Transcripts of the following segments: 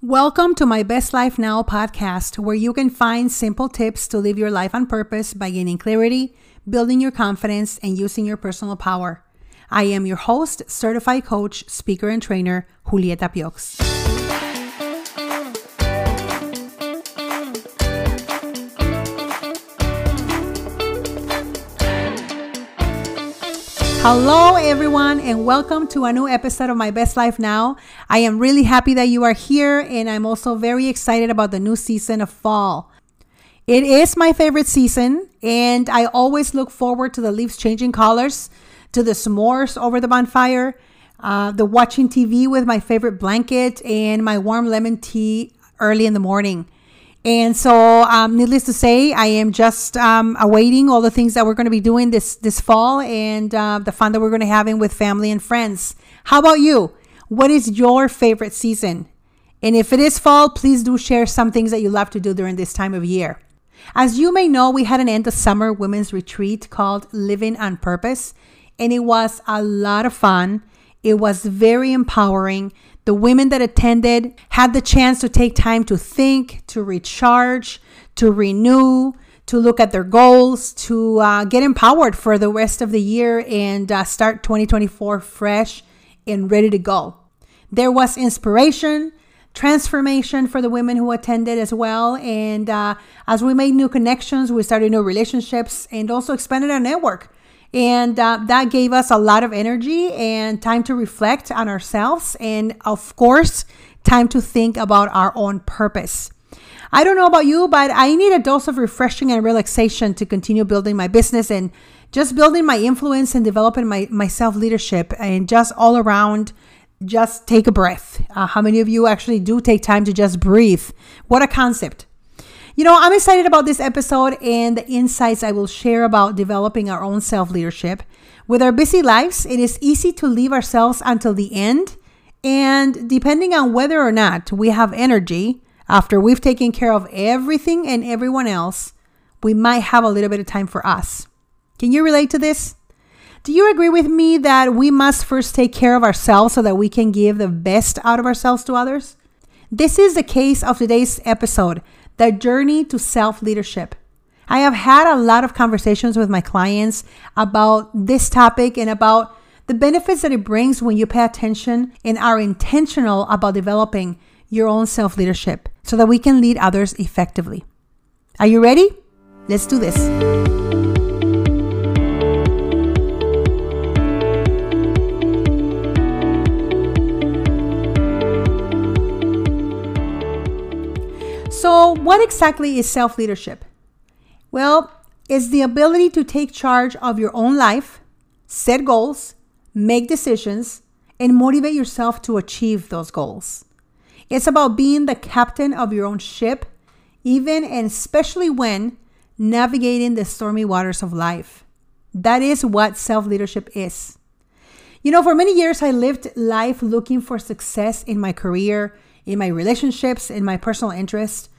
Welcome to my Best Life Now podcast, where you can find simple tips to live your life on purpose by gaining clarity, building your confidence, and using your personal power. I am your host, certified coach, speaker, and trainer, Julieta Piox. Hello, everyone, and welcome to a new episode of My Best Life Now. I am really happy that you are here, and I'm also very excited about the new season of fall. It is my favorite season, and I always look forward to the leaves changing colors, to the s'mores over the bonfire, uh, the watching TV with my favorite blanket, and my warm lemon tea early in the morning. And so, um, needless to say, I am just um, awaiting all the things that we're going to be doing this this fall and uh, the fun that we're going to have in with family and friends. How about you? What is your favorite season? And if it is fall, please do share some things that you love to do during this time of year. As you may know, we had an end of summer women's retreat called Living on Purpose, and it was a lot of fun. It was very empowering. The women that attended had the chance to take time to think, to recharge, to renew, to look at their goals, to uh, get empowered for the rest of the year and uh, start 2024 fresh and ready to go. There was inspiration, transformation for the women who attended as well. And uh, as we made new connections, we started new relationships and also expanded our network. And uh, that gave us a lot of energy and time to reflect on ourselves. And of course, time to think about our own purpose. I don't know about you, but I need a dose of refreshing and relaxation to continue building my business and just building my influence and developing my, my self leadership and just all around. Just take a breath. Uh, how many of you actually do take time to just breathe? What a concept. You know, I'm excited about this episode and the insights I will share about developing our own self leadership. With our busy lives, it is easy to leave ourselves until the end. And depending on whether or not we have energy after we've taken care of everything and everyone else, we might have a little bit of time for us. Can you relate to this? Do you agree with me that we must first take care of ourselves so that we can give the best out of ourselves to others? This is the case of today's episode the journey to self leadership. I have had a lot of conversations with my clients about this topic and about the benefits that it brings when you pay attention and are intentional about developing your own self leadership so that we can lead others effectively. Are you ready? Let's do this. So, what exactly is self leadership? Well, it's the ability to take charge of your own life, set goals, make decisions, and motivate yourself to achieve those goals. It's about being the captain of your own ship, even and especially when navigating the stormy waters of life. That is what self leadership is. You know, for many years, I lived life looking for success in my career, in my relationships, in my personal interests,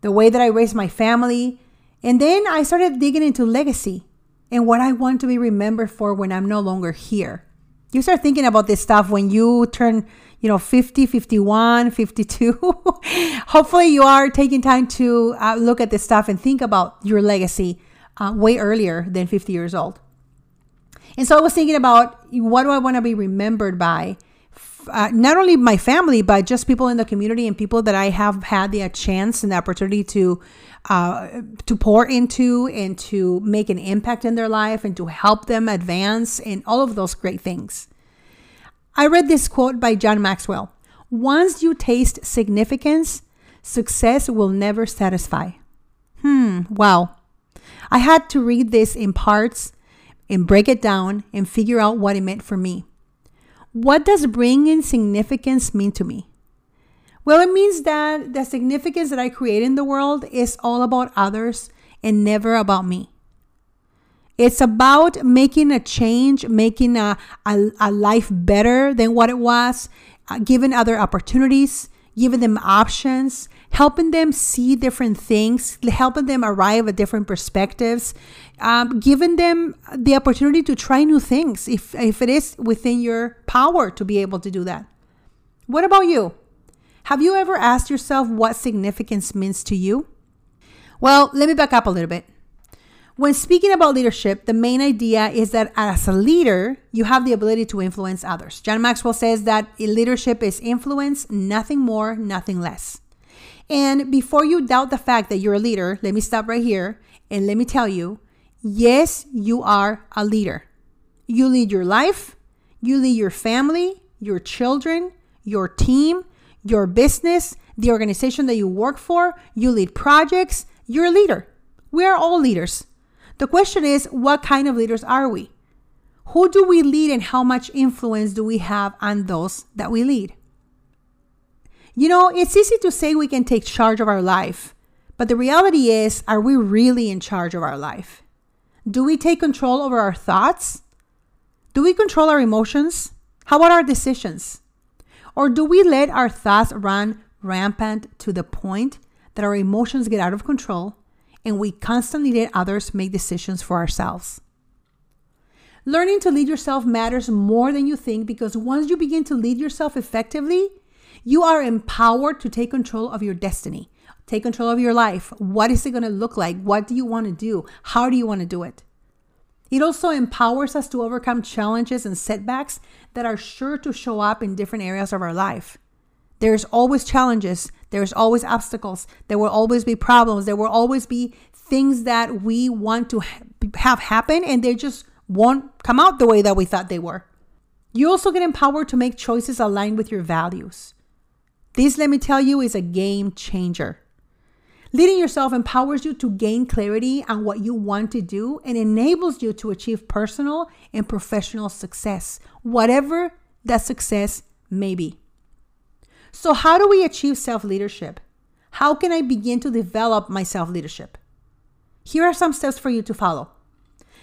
the way that I raised my family. And then I started digging into legacy and what I want to be remembered for when I'm no longer here. You start thinking about this stuff when you turn, you know, 50, 51, 52. Hopefully, you are taking time to uh, look at this stuff and think about your legacy uh, way earlier than 50 years old. And so I was thinking about what do I want to be remembered by? Uh, not only my family, but just people in the community and people that I have had the chance and the opportunity to uh, to pour into and to make an impact in their life and to help them advance and all of those great things. I read this quote by John Maxwell Once you taste significance, success will never satisfy. Hmm, wow. I had to read this in parts and break it down and figure out what it meant for me. What does bringing significance mean to me? Well, it means that the significance that I create in the world is all about others and never about me. It's about making a change, making a, a, a life better than what it was, uh, giving other opportunities, giving them options, helping them see different things, helping them arrive at different perspectives, um, giving them the opportunity to try new things if, if it is within your power to be able to do that. What about you? Have you ever asked yourself what significance means to you? Well, let me back up a little bit. When speaking about leadership, the main idea is that as a leader, you have the ability to influence others. John Maxwell says that leadership is influence, nothing more, nothing less. And before you doubt the fact that you're a leader, let me stop right here and let me tell you yes, you are a leader. You lead your life, you lead your family, your children, your team, your business, the organization that you work for, you lead projects, you're a leader. We are all leaders. The question is, what kind of leaders are we? Who do we lead and how much influence do we have on those that we lead? You know, it's easy to say we can take charge of our life, but the reality is, are we really in charge of our life? Do we take control over our thoughts? Do we control our emotions? How about our decisions? Or do we let our thoughts run rampant to the point that our emotions get out of control and we constantly let others make decisions for ourselves. Learning to lead yourself matters more than you think because once you begin to lead yourself effectively, you are empowered to take control of your destiny, take control of your life. What is it going to look like? What do you want to do? How do you want to do it? It also empowers us to overcome challenges and setbacks that are sure to show up in different areas of our life. There's always challenges, there's always obstacles, there will always be problems, there will always be things that we want to have happen and they just won't come out the way that we thought they were. You also get empowered to make choices aligned with your values. This, let me tell you, is a game changer. Leading yourself empowers you to gain clarity on what you want to do and enables you to achieve personal and professional success, whatever that success may be. So, how do we achieve self leadership? How can I begin to develop my self leadership? Here are some steps for you to follow.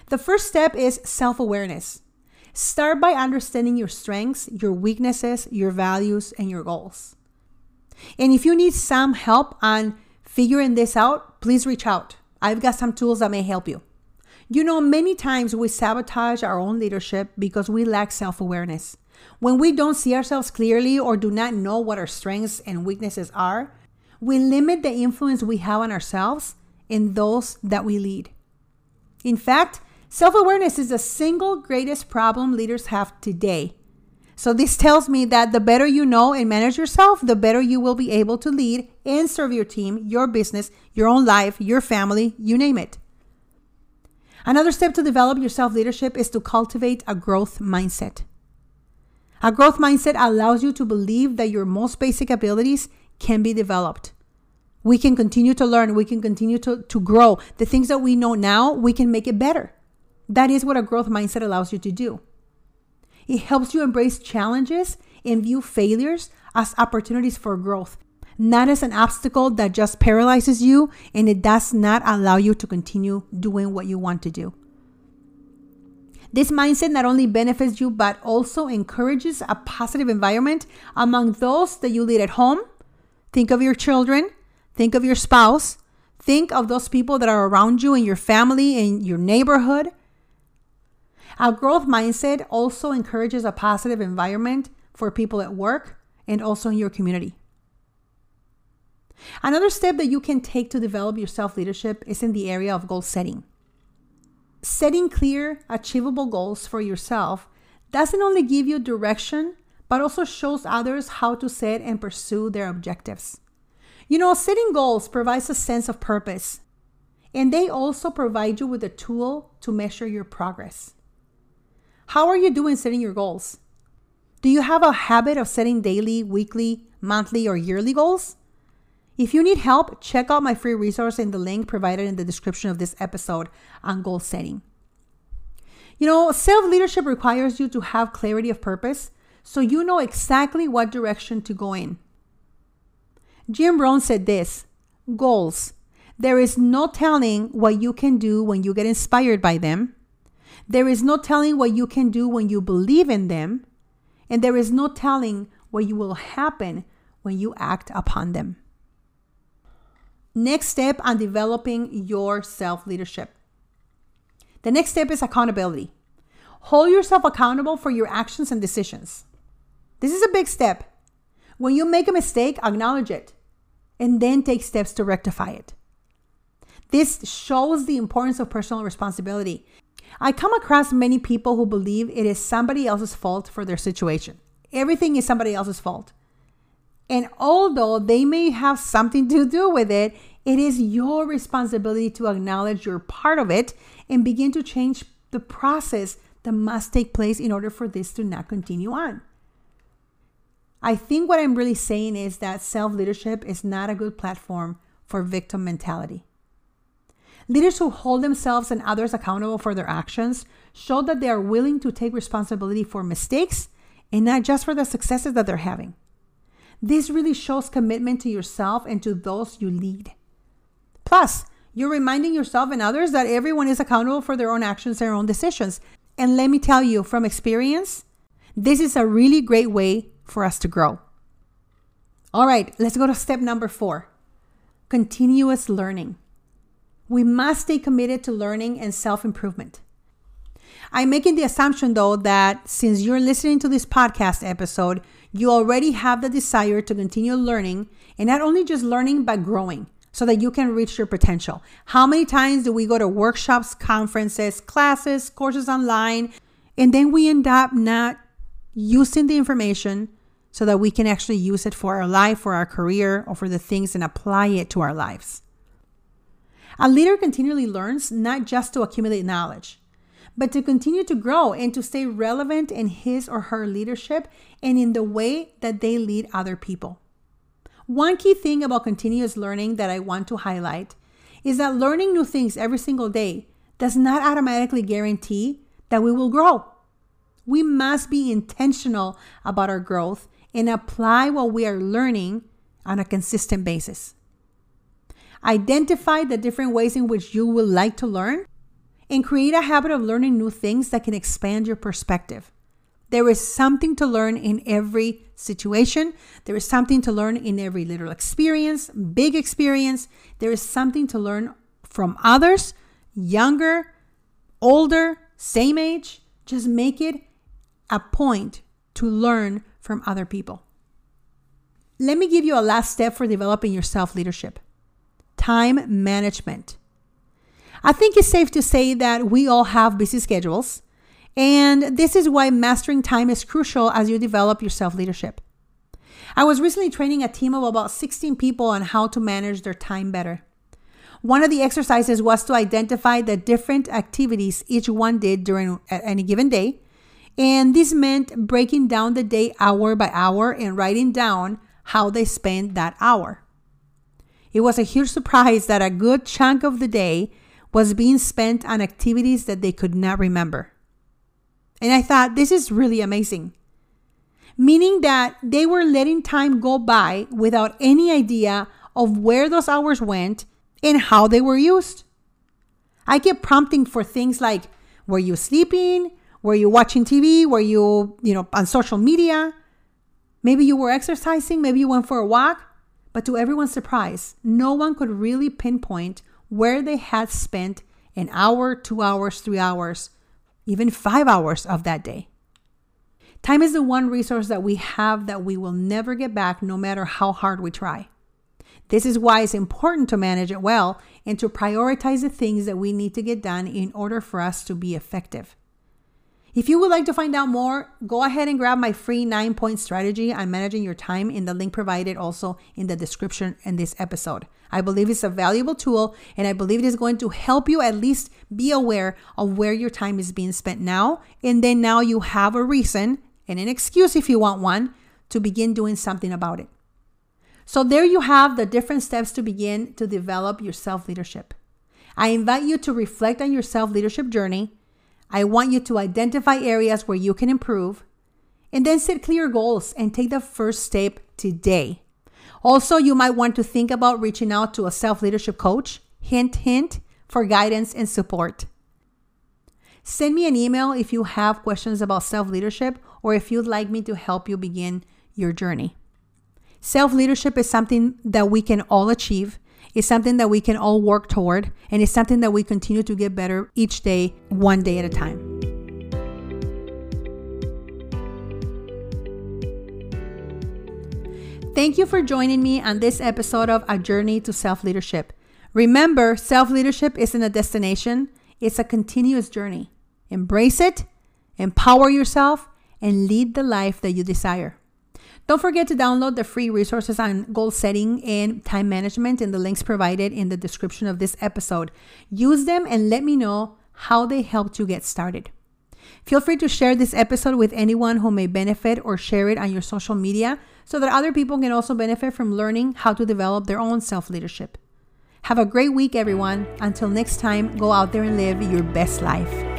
The first step is self awareness. Start by understanding your strengths, your weaknesses, your values, and your goals. And if you need some help on figuring this out, please reach out. I've got some tools that may help you. You know, many times we sabotage our own leadership because we lack self awareness. When we don't see ourselves clearly or do not know what our strengths and weaknesses are, we limit the influence we have on ourselves and those that we lead. In fact, self awareness is the single greatest problem leaders have today. So, this tells me that the better you know and manage yourself, the better you will be able to lead and serve your team, your business, your own life, your family, you name it. Another step to develop your self leadership is to cultivate a growth mindset. A growth mindset allows you to believe that your most basic abilities can be developed. We can continue to learn, we can continue to, to grow. The things that we know now, we can make it better. That is what a growth mindset allows you to do. It helps you embrace challenges and view failures as opportunities for growth, not as an obstacle that just paralyzes you and it does not allow you to continue doing what you want to do. This mindset not only benefits you, but also encourages a positive environment among those that you lead at home. Think of your children, think of your spouse, think of those people that are around you in your family, in your neighborhood. A growth mindset also encourages a positive environment for people at work and also in your community. Another step that you can take to develop your self leadership is in the area of goal setting setting clear, achievable goals for yourself doesn't only give you direction, but also shows others how to set and pursue their objectives. You know, setting goals provides a sense of purpose, and they also provide you with a tool to measure your progress. How are you doing setting your goals? Do you have a habit of setting daily, weekly, monthly, or yearly goals? If you need help, check out my free resource in the link provided in the description of this episode on goal setting. You know, self leadership requires you to have clarity of purpose so you know exactly what direction to go in. Jim Rohn said this goals. There is no telling what you can do when you get inspired by them. There is no telling what you can do when you believe in them. And there is no telling what you will happen when you act upon them. Next step on developing your self leadership. The next step is accountability. Hold yourself accountable for your actions and decisions. This is a big step. When you make a mistake, acknowledge it and then take steps to rectify it. This shows the importance of personal responsibility. I come across many people who believe it is somebody else's fault for their situation. Everything is somebody else's fault. And although they may have something to do with it, it is your responsibility to acknowledge you're part of it and begin to change the process that must take place in order for this to not continue on. I think what I'm really saying is that self leadership is not a good platform for victim mentality. Leaders who hold themselves and others accountable for their actions show that they are willing to take responsibility for mistakes and not just for the successes that they're having. This really shows commitment to yourself and to those you lead. Plus, you're reminding yourself and others that everyone is accountable for their own actions, their own decisions. And let me tell you from experience, this is a really great way for us to grow. All right, let's go to step number four continuous learning. We must stay committed to learning and self improvement. I'm making the assumption, though, that since you're listening to this podcast episode, you already have the desire to continue learning and not only just learning, but growing so that you can reach your potential. How many times do we go to workshops, conferences, classes, courses online, and then we end up not using the information so that we can actually use it for our life, for our career, or for the things and apply it to our lives? A leader continually learns not just to accumulate knowledge, but to continue to grow and to stay relevant in his or her leadership and in the way that they lead other people. One key thing about continuous learning that I want to highlight is that learning new things every single day does not automatically guarantee that we will grow. We must be intentional about our growth and apply what we are learning on a consistent basis. Identify the different ways in which you would like to learn and create a habit of learning new things that can expand your perspective. There is something to learn in every situation. There is something to learn in every little experience, big experience. There is something to learn from others, younger, older, same age. Just make it a point to learn from other people. Let me give you a last step for developing your self leadership time management. I think it's safe to say that we all have busy schedules, and this is why mastering time is crucial as you develop your self leadership. I was recently training a team of about 16 people on how to manage their time better. One of the exercises was to identify the different activities each one did during any given day. And this meant breaking down the day hour by hour and writing down how they spent that hour. It was a huge surprise that a good chunk of the day was being spent on activities that they could not remember. And I thought, this is really amazing. Meaning that they were letting time go by without any idea of where those hours went and how they were used. I kept prompting for things like were you sleeping? Were you watching TV? Were you, you know, on social media? Maybe you were exercising, maybe you went for a walk. But to everyone's surprise, no one could really pinpoint where they had spent an hour, two hours, three hours, even five hours of that day. Time is the one resource that we have that we will never get back no matter how hard we try. This is why it's important to manage it well and to prioritize the things that we need to get done in order for us to be effective. If you would like to find out more, go ahead and grab my free nine point strategy on managing your time in the link provided also in the description in this episode. I believe it's a valuable tool and I believe it is going to help you at least be aware of where your time is being spent now. And then now you have a reason and an excuse, if you want one, to begin doing something about it. So, there you have the different steps to begin to develop your self leadership. I invite you to reflect on your self leadership journey I want you to identify areas where you can improve and then set clear goals and take the first step today. Also, you might want to think about reaching out to a self leadership coach, hint, hint, for guidance and support. Send me an email if you have questions about self leadership or if you'd like me to help you begin your journey. Self leadership is something that we can all achieve it's something that we can all work toward, and it's something that we continue to get better each day, one day at a time. Thank you for joining me on this episode of A Journey to Self Leadership. Remember, self leadership isn't a destination, it's a continuous journey. Embrace it, empower yourself, and lead the life that you desire. Don't forget to download the free resources on goal setting and time management in the links provided in the description of this episode. Use them and let me know how they helped you get started. Feel free to share this episode with anyone who may benefit or share it on your social media so that other people can also benefit from learning how to develop their own self leadership. Have a great week, everyone. Until next time, go out there and live your best life.